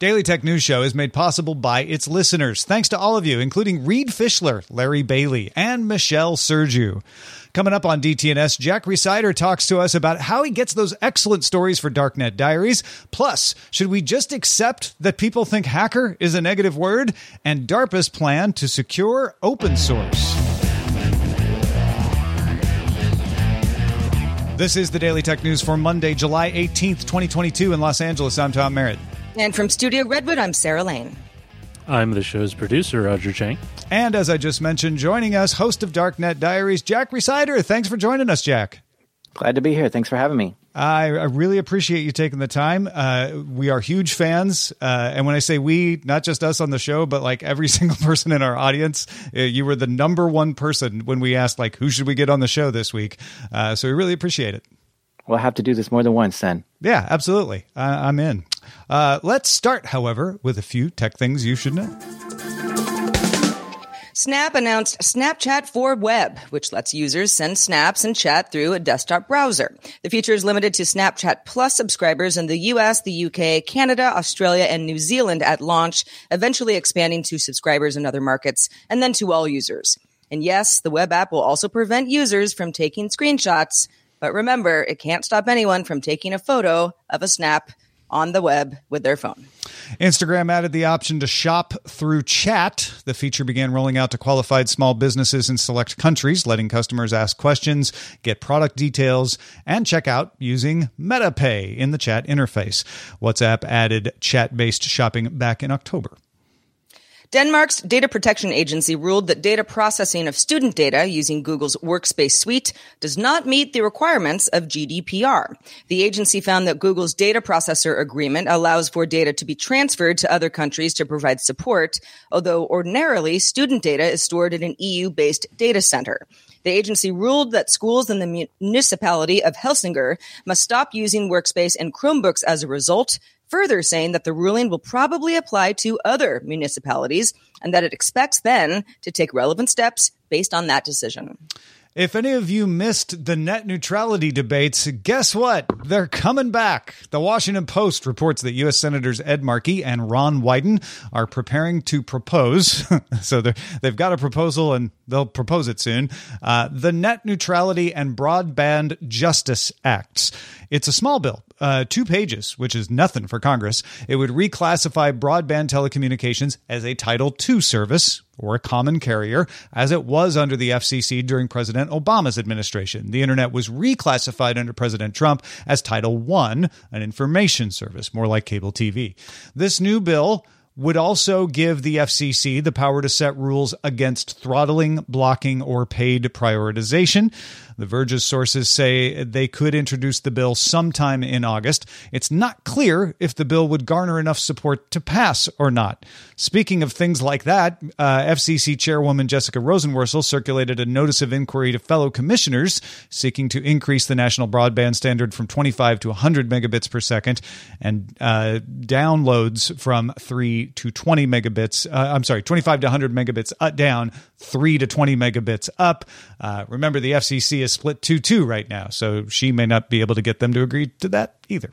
Daily Tech News Show is made possible by its listeners. Thanks to all of you, including Reed Fischler, Larry Bailey, and Michelle Sergiu. Coming up on DTNS, Jack Rhysider talks to us about how he gets those excellent stories for Darknet Diaries. Plus, should we just accept that people think hacker is a negative word? And DARPA's plan to secure open source. This is the Daily Tech News for Monday, July 18th, 2022 in Los Angeles. I'm Tom Merritt. And from Studio Redwood, I'm Sarah Lane. I'm the show's producer, Roger Chang. And as I just mentioned, joining us, host of Darknet Diaries, Jack Rhysider. Thanks for joining us, Jack. Glad to be here. Thanks for having me. I, I really appreciate you taking the time. Uh, we are huge fans. Uh, and when I say we, not just us on the show, but like every single person in our audience, uh, you were the number one person when we asked, like, who should we get on the show this week? Uh, so we really appreciate it. We'll have to do this more than once then. Yeah, absolutely. I'm in. Uh, let's start, however, with a few tech things you should know. Snap announced Snapchat for Web, which lets users send snaps and chat through a desktop browser. The feature is limited to Snapchat Plus subscribers in the US, the UK, Canada, Australia, and New Zealand at launch, eventually expanding to subscribers in other markets and then to all users. And yes, the web app will also prevent users from taking screenshots, but remember, it can't stop anyone from taking a photo of a snap on the web with their phone. Instagram added the option to shop through chat. The feature began rolling out to qualified small businesses in select countries, letting customers ask questions, get product details, and check out using MetaPay in the chat interface. WhatsApp added chat based shopping back in October. Denmark's data protection agency ruled that data processing of student data using Google's Workspace suite does not meet the requirements of GDPR. The agency found that Google's data processor agreement allows for data to be transferred to other countries to provide support, although ordinarily student data is stored in an EU-based data center. The agency ruled that schools in the municipality of Helsingør must stop using Workspace and Chromebooks as a result, further saying that the ruling will probably apply to other municipalities and that it expects then to take relevant steps based on that decision. If any of you missed the net neutrality debates, guess what? They're coming back. The Washington Post reports that U.S. Senators Ed Markey and Ron Wyden are preparing to propose. so they've got a proposal and they'll propose it soon. Uh, the Net Neutrality and Broadband Justice Acts. It's a small bill, uh, two pages, which is nothing for Congress. It would reclassify broadband telecommunications as a Title II service or a common carrier, as it was under the FCC during President Obama's administration. The internet was reclassified under President Trump as Title I, an information service, more like cable TV. This new bill would also give the FCC the power to set rules against throttling, blocking, or paid prioritization. The Verge's sources say they could introduce the bill sometime in August. It's not clear if the bill would garner enough support to pass or not. Speaking of things like that, uh, FCC Chairwoman Jessica Rosenworcel circulated a notice of inquiry to fellow commissioners seeking to increase the national broadband standard from 25 to 100 megabits per second and uh, downloads from 3 to 20 megabits. Uh, I'm sorry, 25 to 100 megabits down, 3 to 20 megabits up. Uh, remember, the FCC is is split 2 2 right now. So she may not be able to get them to agree to that either.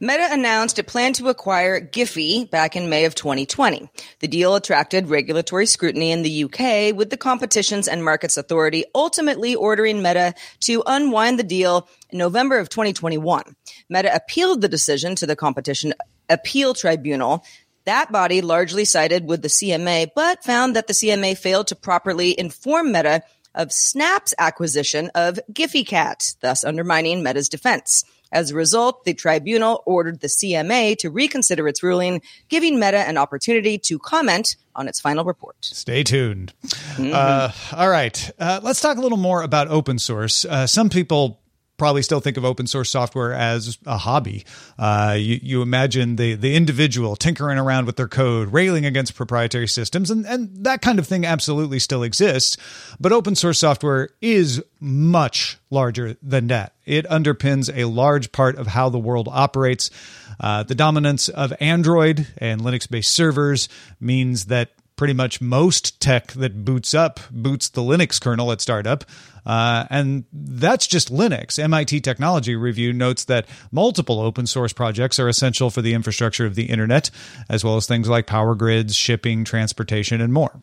Meta announced it planned to acquire Giphy back in May of 2020. The deal attracted regulatory scrutiny in the UK, with the Competitions and Markets Authority ultimately ordering Meta to unwind the deal in November of 2021. Meta appealed the decision to the Competition Appeal Tribunal. That body largely sided with the CMA, but found that the CMA failed to properly inform Meta of Snap's acquisition of Gfycat, thus undermining Meta's defense. As a result, the tribunal ordered the CMA to reconsider its ruling, giving Meta an opportunity to comment on its final report. Stay tuned. Mm-hmm. Uh, all right. Uh, let's talk a little more about open source. Uh, some people probably still think of open source software as a hobby. Uh, you, you, imagine the the individual tinkering around with their code, railing against proprietary systems, and, and that kind of thing absolutely still exists. But open source software is much larger than that. It underpins a large part of how the world operates. Uh, the dominance of Android and Linux based servers means that pretty much most tech that boots up boots the Linux kernel at startup. Uh, and that's just Linux. MIT Technology Review notes that multiple open source projects are essential for the infrastructure of the internet, as well as things like power grids, shipping, transportation, and more.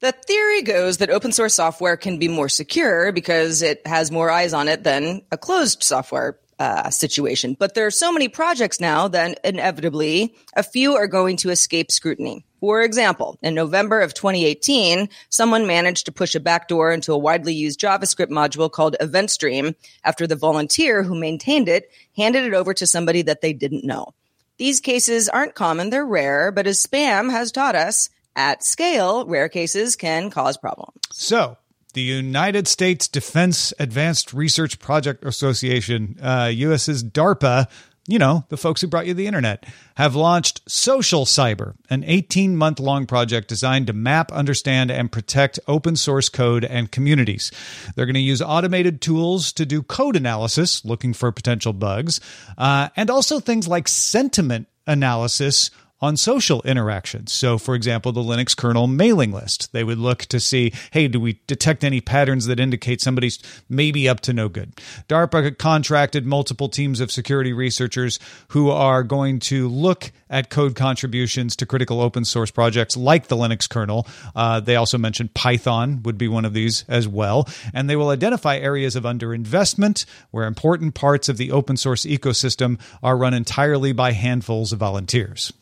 The theory goes that open source software can be more secure because it has more eyes on it than a closed software uh, situation. But there are so many projects now that inevitably a few are going to escape scrutiny. For example, in November of 2018, someone managed to push a backdoor into a widely used JavaScript module called EventStream after the volunteer who maintained it handed it over to somebody that they didn't know. These cases aren't common, they're rare, but as spam has taught us, at scale, rare cases can cause problems. So, the United States Defense Advanced Research Project Association, uh, US's DARPA, you know, the folks who brought you the internet, have launched Social Cyber, an 18 month long project designed to map, understand, and protect open source code and communities. They're going to use automated tools to do code analysis, looking for potential bugs, uh, and also things like sentiment analysis on social interactions. So, for example, the Linux kernel mailing list. They would look to see, hey, do we detect any patterns that indicate somebody's maybe up to no good? DARPA contracted multiple teams of security researchers who are going to look at code contributions to critical open source projects like the Linux kernel. Uh, they also mentioned Python would be one of these as well. And they will identify areas of underinvestment where important parts of the open source ecosystem are run entirely by handfuls of volunteers.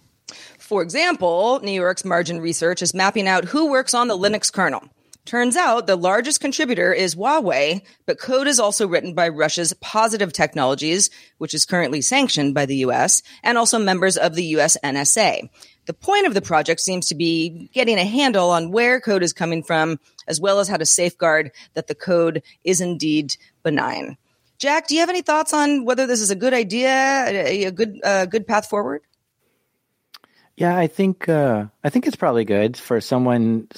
For example, New York's Margin Research is mapping out who works on the Linux kernel. Turns out the largest contributor is Huawei, but code is also written by Russia's Positive Technologies, which is currently sanctioned by the US, and also members of the US NSA. The point of the project seems to be getting a handle on where code is coming from, as well as how to safeguard that the code is indeed benign. Jack, do you have any thoughts on whether this is a good idea, a, good, uh, good path forward? Yeah, I think uh, I think it's probably good for someone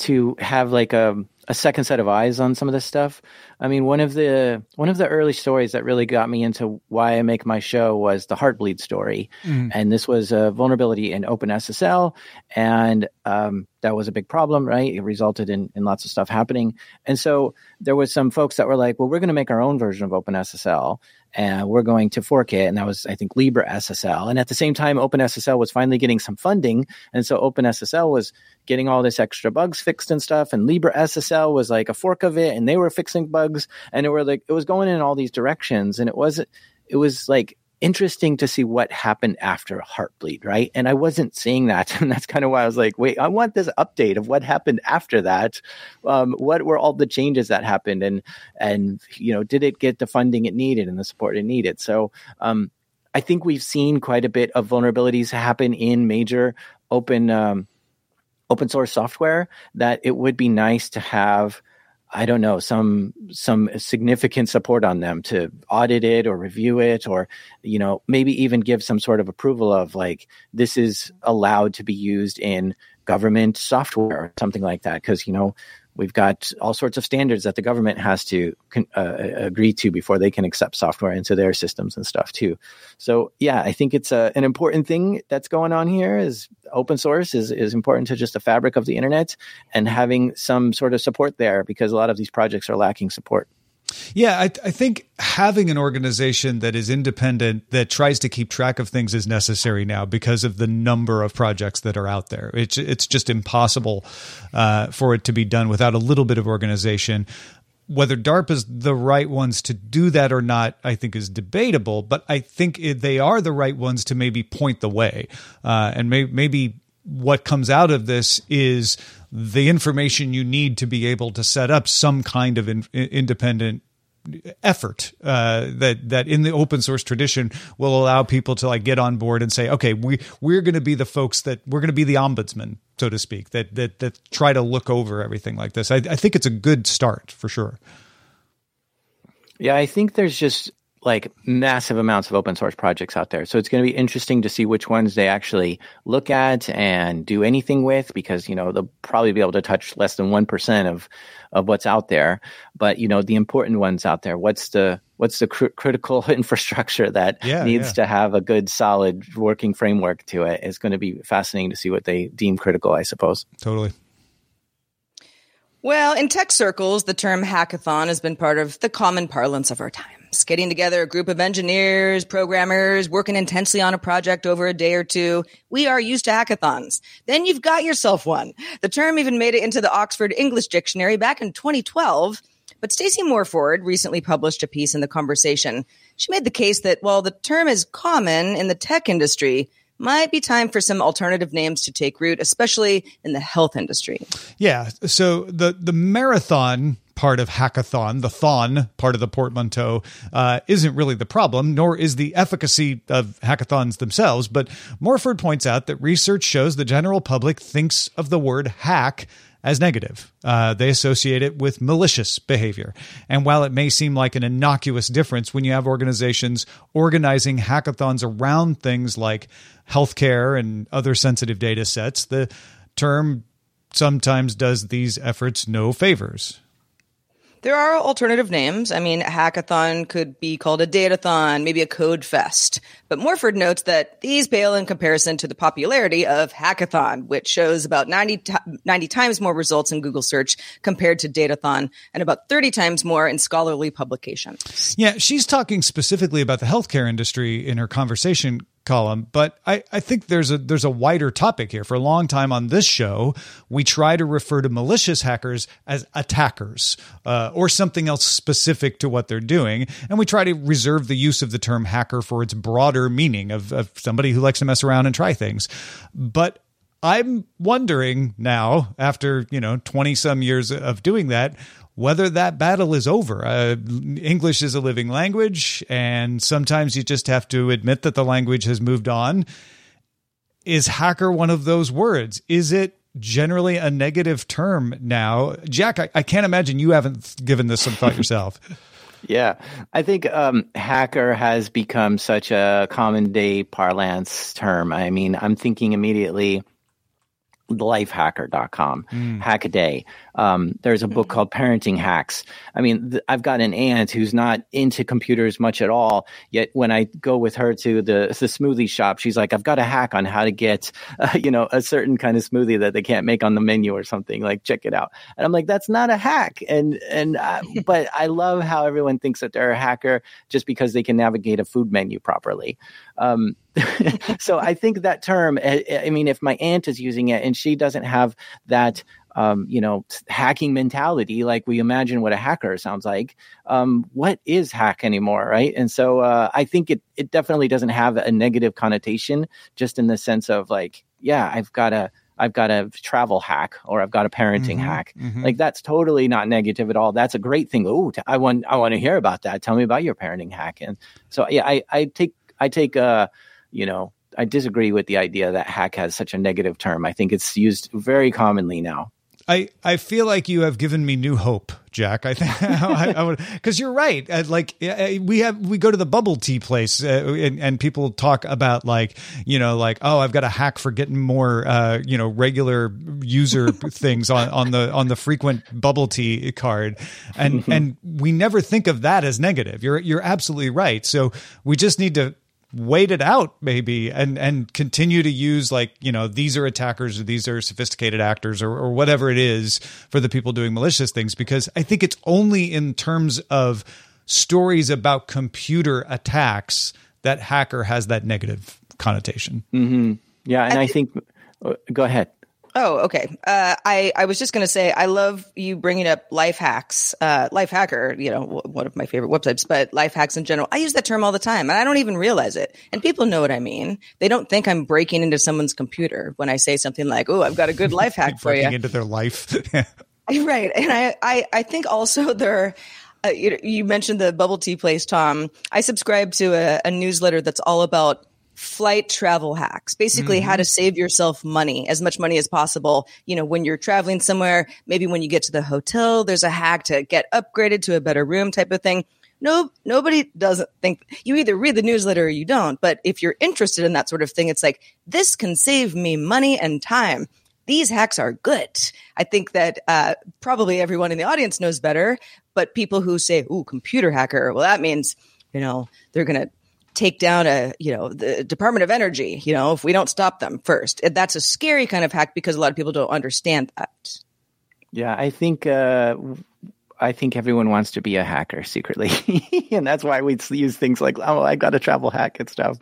to have like a a second set of eyes on some of this stuff. I mean, one of the one of the early stories that really got me into why I make my show was the Heartbleed story, mm. and this was a vulnerability in OpenSSL, and um, that was a big problem, right? It resulted in in lots of stuff happening, and so there was some folks that were like, "Well, we're going to make our own version of OpenSSL, and we're going to fork it. And that was, I think, LibreSSL. And at the same time, OpenSSL was finally getting some funding. And so OpenSSL was getting all this extra bugs fixed and stuff. And LibreSSL was like a fork of it and they were fixing bugs. And it were like, it was going in all these directions. And it wasn't, it was like interesting to see what happened after Heartbleed, right? And I wasn't seeing that. And that's kind of why I was like, wait, I want this update of what happened after that. Um, what were all the changes that happened? And, and, you know, did it get the funding it needed and the support it needed? So, um, I think we've seen quite a bit of vulnerabilities happen in major open, um, open source software that it would be nice to have I don't know some some significant support on them to audit it or review it or you know maybe even give some sort of approval of like this is allowed to be used in government software or something like that. Because you know we've got all sorts of standards that the government has to uh, agree to before they can accept software into their systems and stuff too. So yeah, I think it's a, an important thing that's going on here. Is open source is is important to just the fabric of the internet and having some sort of support there because a lot of these projects are lacking support. Yeah, I, I, think having an organization that is independent that tries to keep track of things is necessary now because of the number of projects that are out there. It's it's just impossible uh, for it to be done without a little bit of organization. Whether DARPA is the right ones to do that or not, I think is debatable. But I think they are the right ones to maybe point the way, uh, and may, maybe what comes out of this is the information you need to be able to set up some kind of in, independent effort uh, that that in the open source tradition will allow people to like get on board and say, okay, we we're going to be the folks that we're going to be the ombudsman, so to speak, that that that try to look over everything like this. I, I think it's a good start for sure. Yeah, I think there's just like massive amounts of open source projects out there. So it's going to be interesting to see which ones they actually look at and do anything with because, you know, they'll probably be able to touch less than 1% of, of what's out there. But, you know, the important ones out there, what's the, what's the cr- critical infrastructure that yeah, needs yeah. to have a good, solid working framework to it is going to be fascinating to see what they deem critical, I suppose. Totally. Well, in tech circles, the term hackathon has been part of the common parlance of our Getting together a group of engineers, programmers, working intensely on a project over a day or two. We are used to hackathons. Then you've got yourself one. The term even made it into the Oxford English Dictionary back in 2012. But Stacey Morford recently published a piece in The Conversation. She made the case that while the term is common in the tech industry, might be time for some alternative names to take root, especially in the health industry. Yeah. So the the marathon part of hackathon, the thon part of the portmanteau, uh, isn't really the problem, nor is the efficacy of hackathons themselves. But Morford points out that research shows the general public thinks of the word hack as negative. Uh, they associate it with malicious behavior. And while it may seem like an innocuous difference when you have organizations organizing hackathons around things like healthcare and other sensitive data sets, the term sometimes does these efforts no favors. There are alternative names. I mean, hackathon could be called a datathon, maybe a code fest. But Morford notes that these pale in comparison to the popularity of hackathon, which shows about 90, t- 90 times more results in Google search compared to datathon and about 30 times more in scholarly publications. Yeah, she's talking specifically about the healthcare industry in her conversation column, but I, I think there's a there's a wider topic here. For a long time on this show, we try to refer to malicious hackers as attackers uh, or something else specific to what they're doing, and we try to reserve the use of the term hacker for its broader meaning of, of somebody who likes to mess around and try things. But I'm wondering now, after you know twenty some years of doing that, whether that battle is over. Uh, English is a living language, and sometimes you just have to admit that the language has moved on. Is hacker one of those words? Is it generally a negative term now? Jack, I, I can't imagine you haven't given this some thought yourself. Yeah, I think um, hacker has become such a common day parlance term. I mean, I'm thinking immediately lifehacker.com, mm. Hackaday. Um, there's a book mm-hmm. called Parenting Hacks. I mean, th- I've got an aunt who's not into computers much at all. Yet when I go with her to the the smoothie shop, she's like, "I've got a hack on how to get, uh, you know, a certain kind of smoothie that they can't make on the menu or something. Like, check it out." And I'm like, "That's not a hack." And and uh, but I love how everyone thinks that they're a hacker just because they can navigate a food menu properly. Um, so I think that term, I, eh, eh, I mean, if my aunt is using it and she doesn't have that um, you know, hacking mentality, like we imagine what a hacker sounds like. Um, what is hack anymore, right? And so uh, I think it it definitely doesn't have a negative connotation, just in the sense of like, yeah, I've got a I've got a travel hack or I've got a parenting mm-hmm, hack. Mm-hmm. Like that's totally not negative at all. That's a great thing. Oh, I want I want to hear about that. Tell me about your parenting hack. And so yeah, I I take I take uh you know I disagree with the idea that hack has such a negative term. I think it's used very commonly now. I, I feel like you have given me new hope, Jack. I think I, I would because you're right. Uh, like uh, we have we go to the bubble tea place uh, and, and people talk about like you know like oh I've got a hack for getting more uh, you know regular user things on, on the on the frequent bubble tea card, and and we never think of that as negative. You're you're absolutely right. So we just need to wait it out maybe and and continue to use like you know these are attackers or these are sophisticated actors or, or whatever it is for the people doing malicious things because i think it's only in terms of stories about computer attacks that hacker has that negative connotation mm-hmm. yeah and i, I think uh, go ahead Oh, okay. Uh, I I was just going to say I love you bringing up life hacks. Uh, Lifehacker, you know, one of my favorite websites, but life hacks in general. I use that term all the time, and I don't even realize it. And people know what I mean. They don't think I'm breaking into someone's computer when I say something like, "Oh, I've got a good life hack for you." Into their life, right? And I I I think also there. Uh, you, you mentioned the bubble tea place, Tom. I subscribe to a, a newsletter that's all about flight travel hacks. Basically mm-hmm. how to save yourself money as much money as possible you know when you're traveling somewhere maybe when you get to the hotel there's a hack to get upgraded to a better room type of thing. No nobody doesn't think you either read the newsletter or you don't but if you're interested in that sort of thing it's like this can save me money and time. These hacks are good. I think that uh, probably everyone in the audience knows better but people who say ooh computer hacker well that means you know they're going to take down a you know the department of energy you know if we don't stop them first. That's a scary kind of hack because a lot of people don't understand that. Yeah i think uh I think everyone wants to be a hacker secretly, and that's why we use things like "oh, I got a travel hack" and stuff.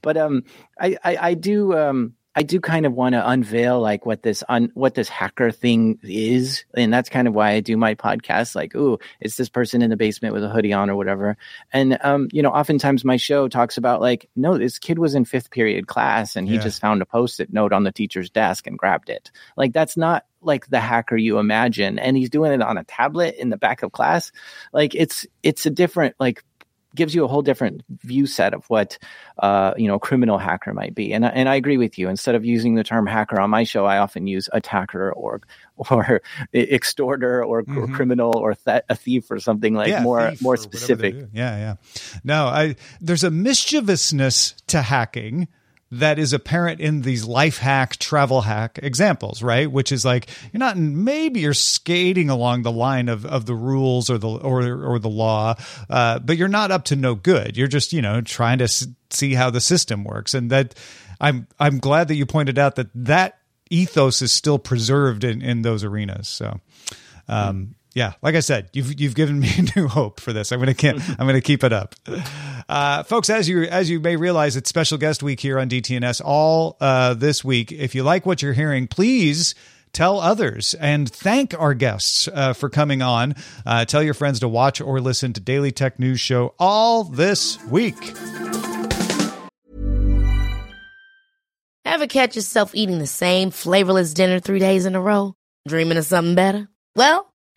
But um, I, I, I do um, I do kind of want to unveil like what this un, what this hacker thing is, and that's kind of why I do my podcast. Like, ooh, it's this person in the basement with a hoodie on or whatever. And um, you know, oftentimes my show talks about like, no, this kid was in fifth period class and he yeah. just found a post-it note on the teacher's desk and grabbed it. Like, that's not like the hacker you imagine, and he's doing it on a tablet in the back of class. Like, it's it's a different like gives you a whole different view set of what uh, you know a criminal hacker might be. And and I agree with you. Instead of using the term hacker on my show, I often use attacker or or extorter or mm-hmm. criminal or th- a thief or something like yeah, more more specific. Yeah, yeah. No, I there's a mischievousness to hacking that is apparent in these life hack, travel hack examples, right? Which is like you're not maybe you're skating along the line of, of the rules or the or or the law, uh, but you're not up to no good. You're just you know trying to see how the system works, and that I'm I'm glad that you pointed out that that ethos is still preserved in in those arenas. So. Um, yeah, like I said, you've you've given me new hope for this. I'm gonna keep I'm gonna keep it up, uh, folks. As you as you may realize, it's special guest week here on DTNS all uh, this week. If you like what you're hearing, please tell others and thank our guests uh, for coming on. Uh, tell your friends to watch or listen to Daily Tech News Show all this week. Ever catch yourself eating the same flavorless dinner three days in a row? Dreaming of something better? Well.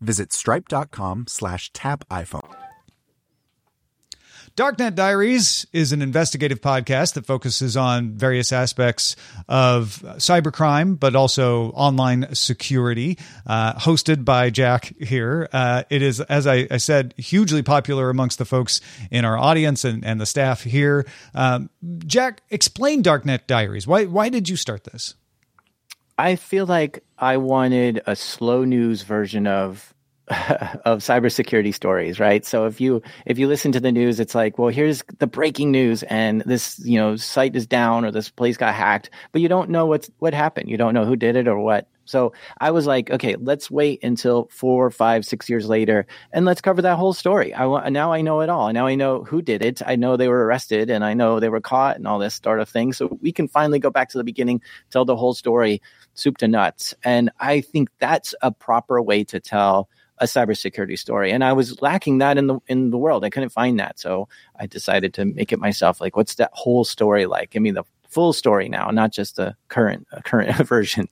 visit stripe.com slash tap iPhone. Darknet Diaries is an investigative podcast that focuses on various aspects of cybercrime, but also online security. Uh, hosted by Jack here. Uh, it is, as I, I, said, hugely popular amongst the folks in our audience and, and the staff here. Um, Jack, explain Darknet Diaries. Why, why did you start this? I feel like I wanted a slow news version of of cybersecurity stories, right? So if you if you listen to the news, it's like, well, here's the breaking news, and this you know site is down or this place got hacked, but you don't know what's what happened. You don't know who did it or what. So I was like, okay, let's wait until four, five, six years later, and let's cover that whole story. I want now I know it all. Now I know who did it. I know they were arrested, and I know they were caught, and all this sort of thing. So we can finally go back to the beginning, tell the whole story, soup to nuts. And I think that's a proper way to tell a cybersecurity story. And I was lacking that in the in the world. I couldn't find that. So I decided to make it myself. Like, what's that whole story like? Give me the full story now, not just the current uh, current version.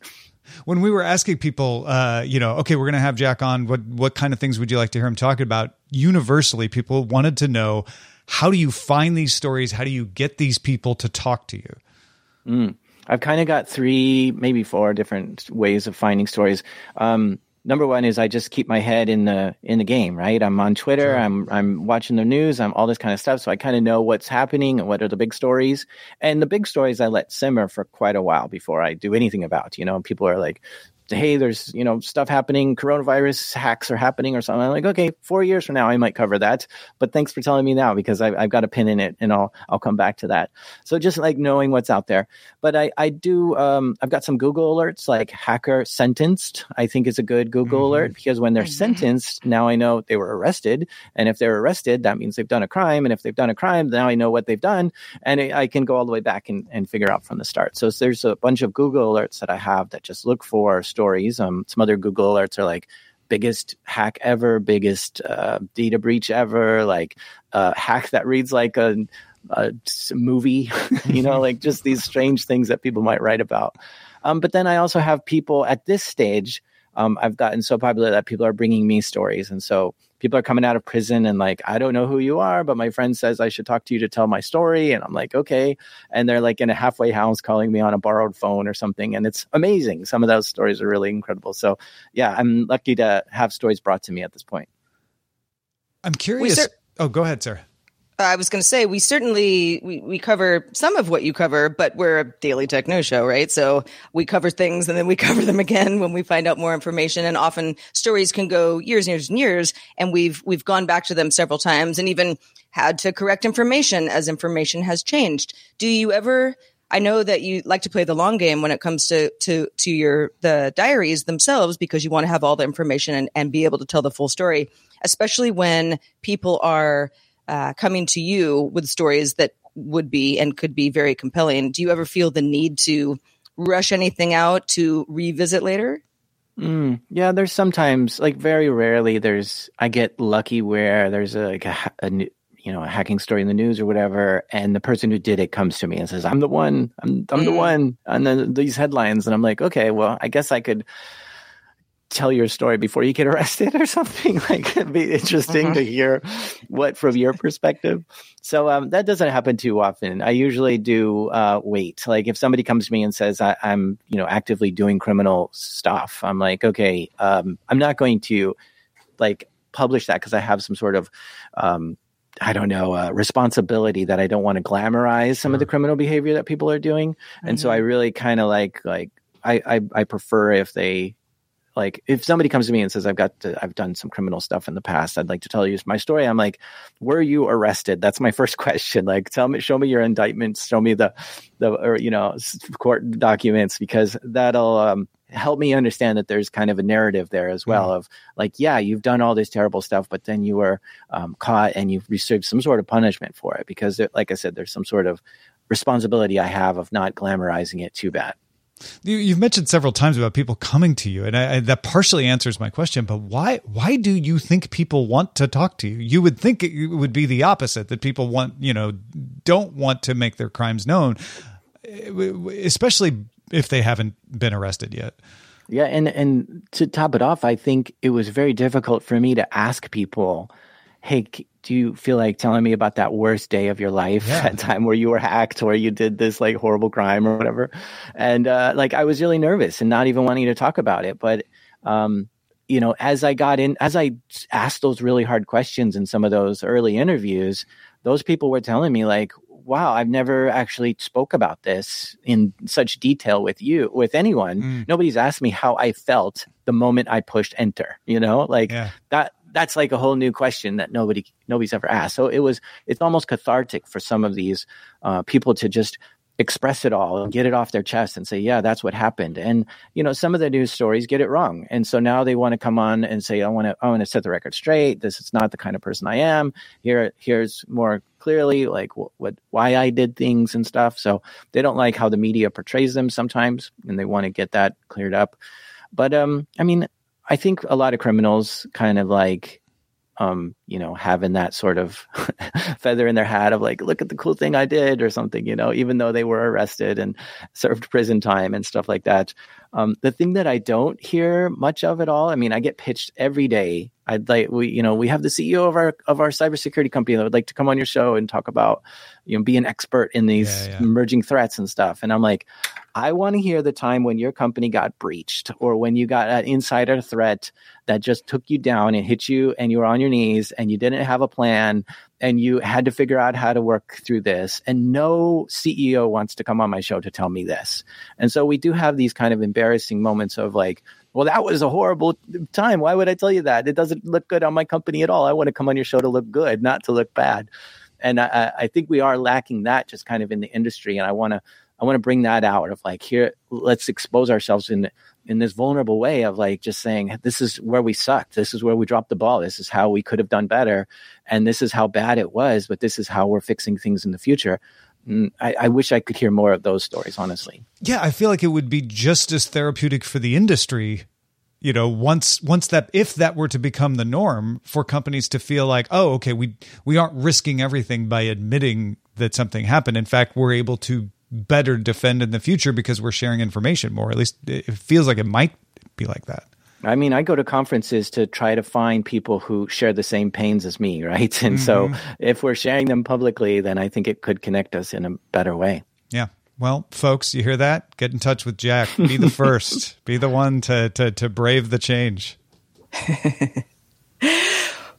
When we were asking people, uh, you know, okay, we're going to have Jack on. What what kind of things would you like to hear him talking about? Universally, people wanted to know how do you find these stories? How do you get these people to talk to you? Mm. I've kind of got three, maybe four different ways of finding stories. Um, number one is I just keep my head in the in the game, right? I'm on Twitter, sure. I'm I'm watching the news, I'm all this kind of stuff, so I kind of know what's happening and what are the big stories. And the big stories I let simmer for quite a while before I do anything about. You know, people are like, hey, there's you know stuff happening, coronavirus hacks are happening or something. I'm like, okay, four years from now I might cover that, but thanks for telling me now because I've, I've got a pin in it and I'll I'll come back to that. So just like knowing what's out there, but I I do um, I've got some Google alerts like hacker sentenced. I think is a good Google mm-hmm. alert because when they're sentenced, now I know they were arrested, and if they're arrested, that means they've done a crime, and if they've done a crime, now I know what they've done, and I can go all the way back and, and figure out from the start. So there's a bunch of Google alerts that I have that just look for stories. Um, some other Google alerts are like biggest hack ever, biggest uh, data breach ever, like uh, hack that reads like a, a movie, you know, like just these strange things that people might write about. Um, but then I also have people at this stage um, I've gotten so popular that people are bringing me stories. And so people are coming out of prison and like, I don't know who you are, but my friend says I should talk to you to tell my story. And I'm like, okay. And they're like in a halfway house calling me on a borrowed phone or something. And it's amazing. Some of those stories are really incredible. So yeah, I'm lucky to have stories brought to me at this point. I'm curious. oh, go ahead, Sarah. Uh, I was going to say we certainly we, we cover some of what you cover, but we're a daily tech news show, right? So we cover things and then we cover them again when we find out more information. And often stories can go years and years and years, and we've we've gone back to them several times and even had to correct information as information has changed. Do you ever? I know that you like to play the long game when it comes to to to your the diaries themselves because you want to have all the information and, and be able to tell the full story, especially when people are uh, coming to you with stories that would be and could be very compelling. Do you ever feel the need to rush anything out to revisit later? Mm, yeah, there's sometimes, like very rarely, there's I get lucky where there's a, like a, a you know a hacking story in the news or whatever, and the person who did it comes to me and says, "I'm the one. I'm I'm mm. the one." And then these headlines, and I'm like, okay, well, I guess I could tell your story before you get arrested or something like it'd be interesting mm-hmm. to hear what from your perspective so um, that doesn't happen too often i usually do uh, wait like if somebody comes to me and says I, am you know actively doing criminal stuff i'm like okay um, i'm not going to like publish that because i have some sort of um, I don't know, uh, responsibility that I don't want to glamorize some sure. of the criminal behavior that people are doing. Mm-hmm. And so I mm-hmm. really kind of like, like, I, I, I prefer if they like if somebody comes to me and says i've got to, i've done some criminal stuff in the past i'd like to tell you my story i'm like were you arrested that's my first question like tell me show me your indictments show me the the or you know court documents because that'll um, help me understand that there's kind of a narrative there as well mm. of like yeah you've done all this terrible stuff but then you were um, caught and you've received some sort of punishment for it because like i said there's some sort of responsibility I have of not glamorizing it too bad. You, have mentioned several times about people coming to you, and I, I, that partially answers my question. But why? Why do you think people want to talk to you? You would think it would be the opposite that people want, you know, don't want to make their crimes known, eh, especially if they haven't been arrested yet. Yeah, and and to top it off, I think it was very difficult for me to ask people, "Hey, do you feel like telling me about that worst day of your life yeah. that time where you were hacked or you did this like horrible crime or whatever and uh, like i was really nervous and not even wanting to talk about it but um, you know as i got in as i asked those really hard questions in some of those early interviews those people were telling me like wow i've never actually spoke about this in such detail with you with anyone mm. nobody's asked me how i felt the moment i pushed enter you know like yeah. that that's like a whole new question that nobody nobody's ever asked. So it was it's almost cathartic for some of these uh, people to just express it all and get it off their chest and say, yeah, that's what happened. And you know, some of the news stories get it wrong, and so now they want to come on and say, I want to I want to set the record straight. This is not the kind of person I am. Here here's more clearly like what, what why I did things and stuff. So they don't like how the media portrays them sometimes, and they want to get that cleared up. But um, I mean, I think a lot of criminals kind of like, um, you know, having that sort of feather in their hat of like, look at the cool thing I did or something, you know, even though they were arrested and served prison time and stuff like that. Um, the thing that I don't hear much of at all, I mean, I get pitched every day. I'd like we, you know, we have the CEO of our of our cybersecurity company that would like to come on your show and talk about, you know, be an expert in these yeah, yeah. emerging threats and stuff. And I'm like, I want to hear the time when your company got breached or when you got an insider threat that just took you down and hit you and you were on your knees and you didn't have a plan and you had to figure out how to work through this. And no CEO wants to come on my show to tell me this. And so we do have these kind of embarrassing moments of like, well, that was a horrible time. Why would I tell you that? It doesn't look good on my company at all. I want to come on your show to look good, not to look bad. And I, I think we are lacking that just kind of in the industry. And I want to I want to bring that out of like here, let's expose ourselves in in this vulnerable way of like just saying this is where we sucked, this is where we dropped the ball, this is how we could have done better, and this is how bad it was, but this is how we're fixing things in the future. Mm, I, I, wish I could hear more of those stories, honestly. Yeah, I feel like it would be just as therapeutic for the industry. You know, once once that if that were to become the norm for companies to feel like, oh, okay, we we aren't risking everything by admitting that something happened. In fact, we're able to better defend in the future because we're sharing information more. At least it feels like it might be like that. I mean, I go to conferences to try to find people who share the same pains as me, right? And mm-hmm. so if we're sharing them publicly, then I think it could connect us in a better way. Yeah. Well, folks, you hear that? Get in touch with Jack. Be the first. be the one to to to brave the change.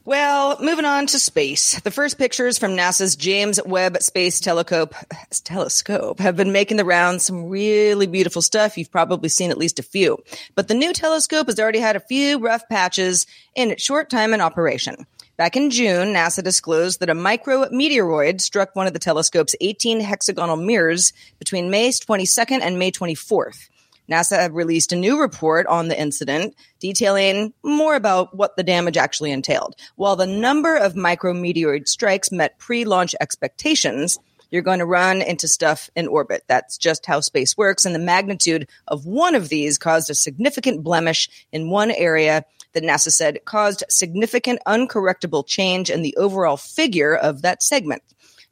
Well, moving on to space. The first pictures from NASA's James Webb Space Telescope, telescope have been making the rounds. Some really beautiful stuff. You've probably seen at least a few. But the new telescope has already had a few rough patches in its short time in operation. Back in June, NASA disclosed that a micrometeoroid struck one of the telescope's 18 hexagonal mirrors between May 22nd and May 24th. NASA released a new report on the incident detailing more about what the damage actually entailed. While the number of micrometeoroid strikes met pre-launch expectations, you're going to run into stuff in orbit. That's just how space works. And the magnitude of one of these caused a significant blemish in one area that NASA said caused significant uncorrectable change in the overall figure of that segment.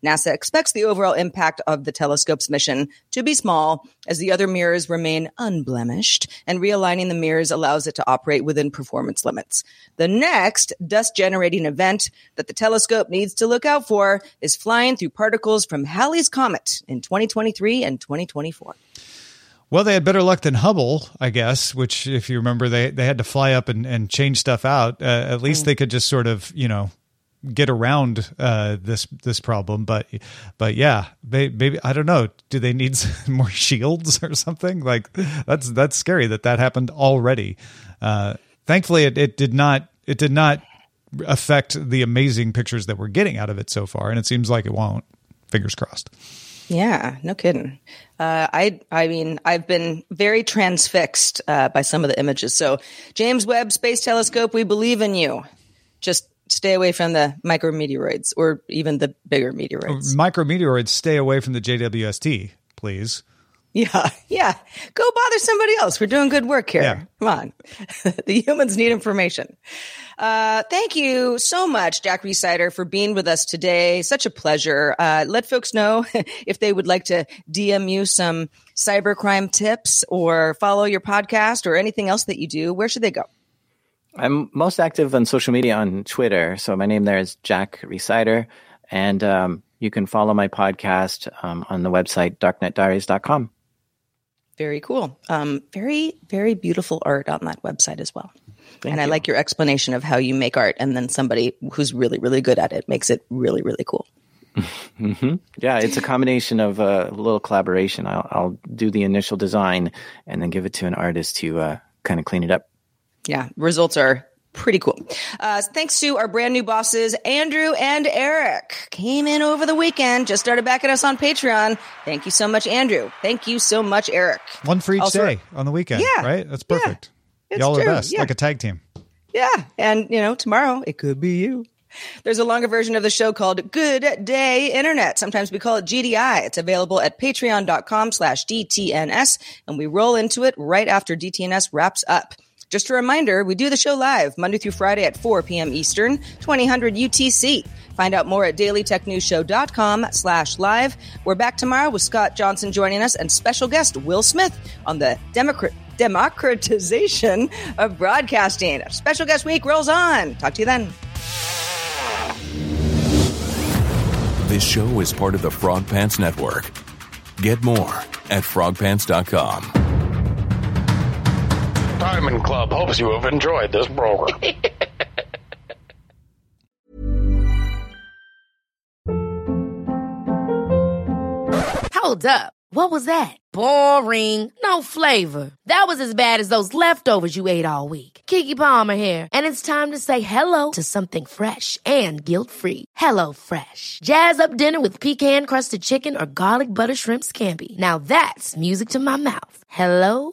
NASA expects the overall impact of the telescope's mission to be small as the other mirrors remain unblemished and realigning the mirrors allows it to operate within performance limits. The next dust generating event that the telescope needs to look out for is flying through particles from Halley's Comet in 2023 and 2024. Well, they had better luck than Hubble, I guess. Which, if you remember, they they had to fly up and, and change stuff out. Uh, at least mm. they could just sort of, you know, get around uh, this this problem. But but yeah, they, maybe I don't know. Do they need more shields or something? Like that's that's scary that that happened already. Uh, thankfully, it, it did not it did not affect the amazing pictures that we're getting out of it so far, and it seems like it won't. Fingers crossed. Yeah, no kidding. Uh, I, I mean, I've been very transfixed uh, by some of the images. So, James Webb Space Telescope, we believe in you. Just stay away from the micrometeoroids or even the bigger meteoroids. Micrometeoroids, stay away from the JWST, please. Yeah, yeah. Go bother somebody else. We're doing good work here. Yeah. Come on. the humans need information. Uh, thank you so much, Jack Rhysider, for being with us today. Such a pleasure. Uh, let folks know if they would like to DM you some cybercrime tips or follow your podcast or anything else that you do. Where should they go? I'm most active on social media on Twitter. So my name there is Jack Rhysider. And um, you can follow my podcast um, on the website darknetdiaries.com. Very cool. Um, very, very beautiful art on that website as well. Thank and I like your explanation of how you make art, and then somebody who's really, really good at it makes it really, really cool. hmm Yeah, it's a combination of uh, a little collaboration. I'll, I'll do the initial design and then give it to an artist to uh, kind of clean it up. Yeah, results are pretty cool. Uh, thanks to our brand new bosses, Andrew and Eric, came in over the weekend, just started backing us on Patreon. Thank you so much, Andrew. Thank you so much, Eric. One for each Also- day on the weekend. Yeah. Right? That's Yeah. perfect. It's Y'all are best, yeah. like a tag team. Yeah. And, you know, tomorrow it could be you. There's a longer version of the show called Good Day Internet. Sometimes we call it GDI. It's available at patreon.com slash DTNS and we roll into it right after DTNS wraps up. Just a reminder, we do the show live Monday through Friday at 4 p.m. Eastern, 2000 UTC. Find out more at dailytechnewsshow.com slash live. We're back tomorrow with Scott Johnson joining us and special guest Will Smith on the Democrat democratization of broadcasting. Special guest week rolls on. Talk to you then. This show is part of the Frog Pants Network. Get more at frogpants.com. Diamond Club hopes you have enjoyed this program. Hold up. What was that? Boring. No flavor. That was as bad as those leftovers you ate all week. Keke Palmer here, and it's time to say hello to something fresh and guilt-free. Hello Fresh. Jazz up dinner with pecan-crusted chicken or garlic butter shrimp scampi. Now that's music to my mouth. Hello